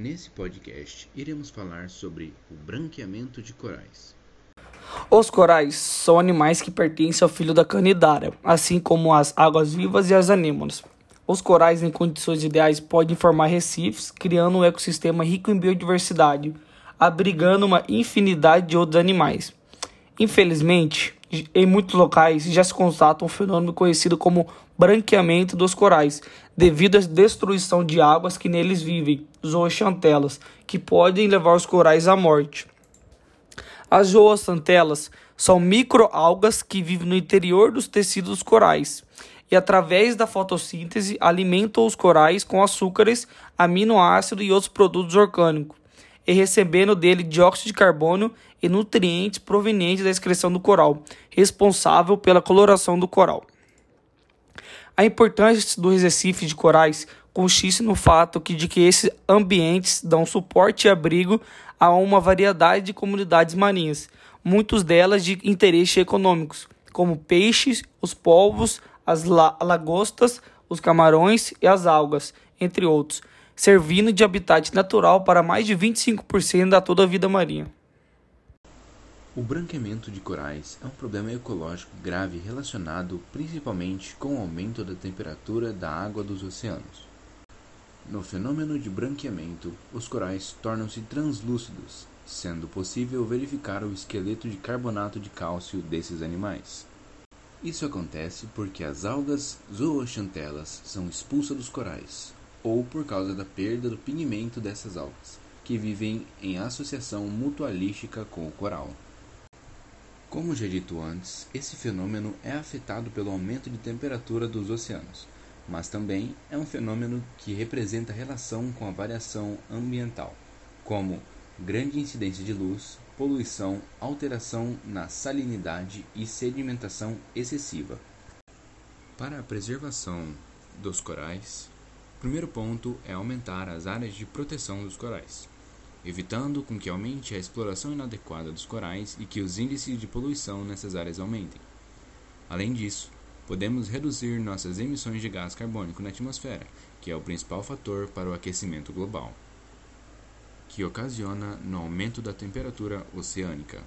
Nesse podcast, iremos falar sobre o branqueamento de corais. Os corais são animais que pertencem ao filho da canidária, assim como as águas vivas e as anémonas. Os corais, em condições ideais, podem formar recifes, criando um ecossistema rico em biodiversidade, abrigando uma infinidade de outros animais. Infelizmente, em muitos locais já se constata um fenômeno conhecido como branqueamento dos corais, devido à destruição de águas que neles vivem, zooxantelas, que podem levar os corais à morte. As zooxantelas são microalgas que vivem no interior dos tecidos dos corais e, através da fotossíntese, alimentam os corais com açúcares, aminoácidos e outros produtos orgânicos, e recebendo dele dióxido de carbono e nutrientes provenientes da excreção do coral, responsável pela coloração do coral. A importância dos recifes de corais consiste no fato que, de que esses ambientes dão suporte e abrigo a uma variedade de comunidades marinhas, muitas delas de interesse econômicos, como peixes, os polvos, as la lagostas, os camarões e as algas, entre outros, servindo de habitat natural para mais de 25% da toda a vida marinha. O branqueamento de corais é um problema ecológico grave relacionado principalmente com o aumento da temperatura da água dos oceanos. No fenômeno de branqueamento, os corais tornam-se translúcidos, sendo possível verificar o esqueleto de carbonato de cálcio desses animais. Isso acontece porque as algas zooxantelas são expulsas dos corais, ou por causa da perda do pigmento dessas algas, que vivem em associação mutualística com o coral. Como já dito antes, esse fenômeno é afetado pelo aumento de temperatura dos oceanos, mas também é um fenômeno que representa relação com a variação ambiental, como grande incidência de luz, poluição, alteração na salinidade e sedimentação excessiva. Para a preservação dos corais, primeiro ponto é aumentar as áreas de proteção dos corais, evitando com que aumente a exploração inadequada dos corais e que os índices de poluição nessas áreas aumentem. Além disso, podemos reduzir nossas emissões de gás carbônico na atmosfera, que é o principal fator para o aquecimento global, que ocasiona no aumento da temperatura oceânica.